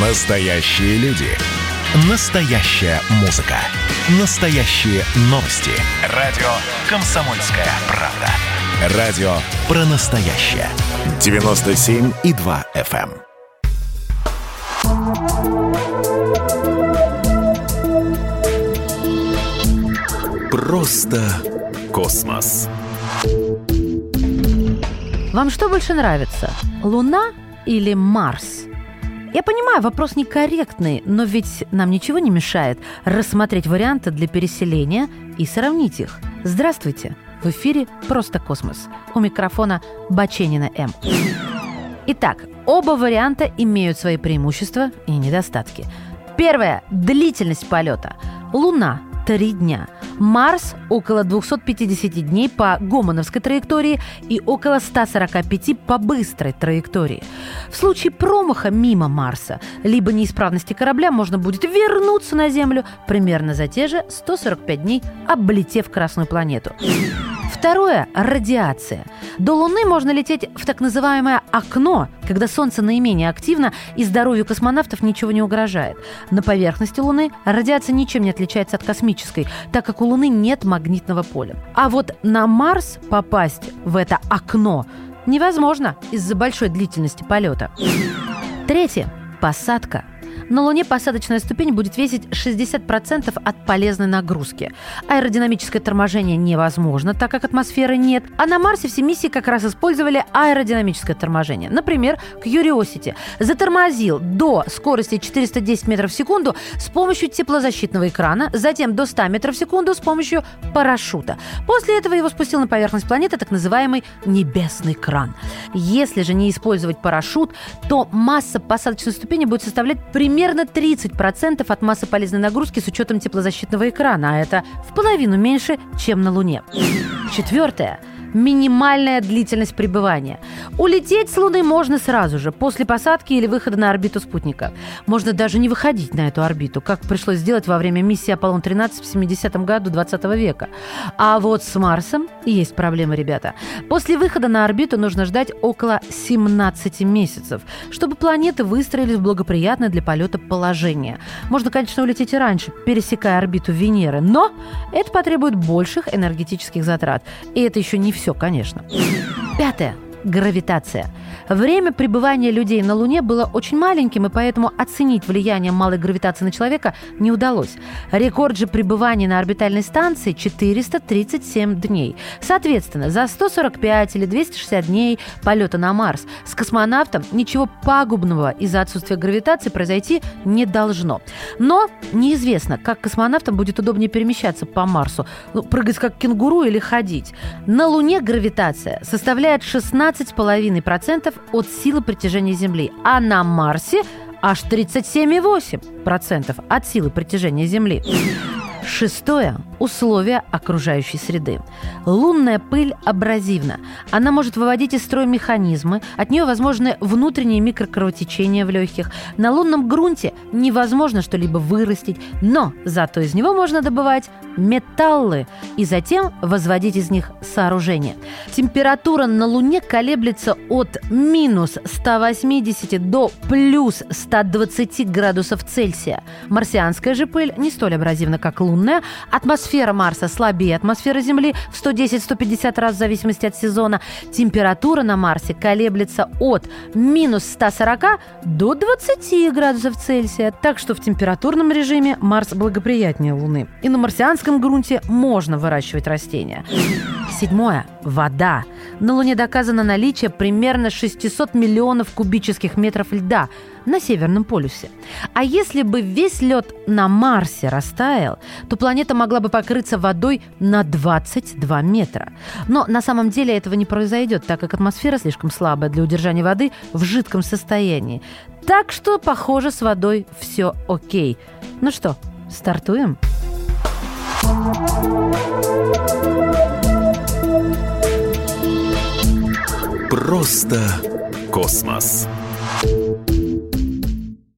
Настоящие люди. Настоящая музыка. Настоящие новости. Радио «Комсомольская правда». Радио про настоящее. 97,2 FM. Просто космос. Вам что больше нравится? Луна или Марс? Я понимаю, вопрос некорректный, но ведь нам ничего не мешает рассмотреть варианты для переселения и сравнить их. Здравствуйте! В эфире «Просто космос». У микрофона Баченина М. Итак, оба варианта имеют свои преимущества и недостатки. Первое – длительность полета. Луна – три дня. Марс – около 250 дней по гомоновской траектории и около 145 по быстрой траектории. В случае промаха мимо Марса, либо неисправности корабля, можно будет вернуться на Землю примерно за те же 145 дней, облетев Красную планету. Второе – радиация. До Луны можно лететь в так называемое окно, когда Солнце наименее активно и здоровью космонавтов ничего не угрожает. На поверхности Луны радиация ничем не отличается от космической, так как у Луны нет магнитного поля. А вот на Марс попасть в это окно невозможно из-за большой длительности полета. Третье – посадка – на Луне посадочная ступень будет весить 60% от полезной нагрузки. Аэродинамическое торможение невозможно, так как атмосферы нет. А на Марсе все миссии как раз использовали аэродинамическое торможение. Например, Curiosity затормозил до скорости 410 метров в секунду с помощью теплозащитного экрана, затем до 100 метров в секунду с помощью парашюта. После этого его спустил на поверхность планеты так называемый небесный кран. Если же не использовать парашют, то масса посадочной ступени будет составлять примерно примерно 30% от массы полезной нагрузки с учетом теплозащитного экрана, а это в половину меньше, чем на Луне. Четвертое минимальная длительность пребывания. Улететь с Луны можно сразу же, после посадки или выхода на орбиту спутника. Можно даже не выходить на эту орбиту, как пришлось сделать во время миссии Аполлон-13 в 70-м году 20 века. А вот с Марсом есть проблемы, ребята. После выхода на орбиту нужно ждать около 17 месяцев, чтобы планеты выстроились в благоприятное для полета положение. Можно, конечно, улететь и раньше, пересекая орбиту Венеры, но это потребует больших энергетических затрат. И это еще не все, конечно. Пятое гравитация. Время пребывания людей на Луне было очень маленьким, и поэтому оценить влияние малой гравитации на человека не удалось. Рекорд же пребывания на орбитальной станции 437 дней. Соответственно, за 145 или 260 дней полета на Марс с космонавтом ничего пагубного из-за отсутствия гравитации произойти не должно. Но неизвестно, как космонавтам будет удобнее перемещаться по Марсу. Ну, прыгать как кенгуру или ходить. На Луне гравитация составляет 16 15,5% от силы притяжения Земли, а на Марсе аж 37,8% от силы притяжения Земли. Шестое – условия окружающей среды. Лунная пыль абразивна. Она может выводить из строя механизмы, от нее возможны внутренние микрокровотечения в легких. На лунном грунте невозможно что-либо вырастить, но зато из него можно добывать металлы и затем возводить из них сооружения. Температура на Луне колеблется от минус 180 до плюс 120 градусов Цельсия. Марсианская же пыль не столь абразивна, как лунная. Атмосфера Марса слабее атмосферы Земли в 110-150 раз в зависимости от сезона. Температура на Марсе колеблется от минус 140 до 20 градусов Цельсия. Так что в температурном режиме Марс благоприятнее Луны. И на марсианском грунте можно выращивать растения. Седьмое. Вода. На Луне доказано наличие примерно 600 миллионов кубических метров льда на Северном полюсе. А если бы весь лед на Марсе растаял, то планета могла бы покрыться водой на 22 метра. Но на самом деле этого не произойдет, так как атмосфера слишком слабая для удержания воды в жидком состоянии. Так что, похоже, с водой все окей. Ну что, стартуем? Просто космос.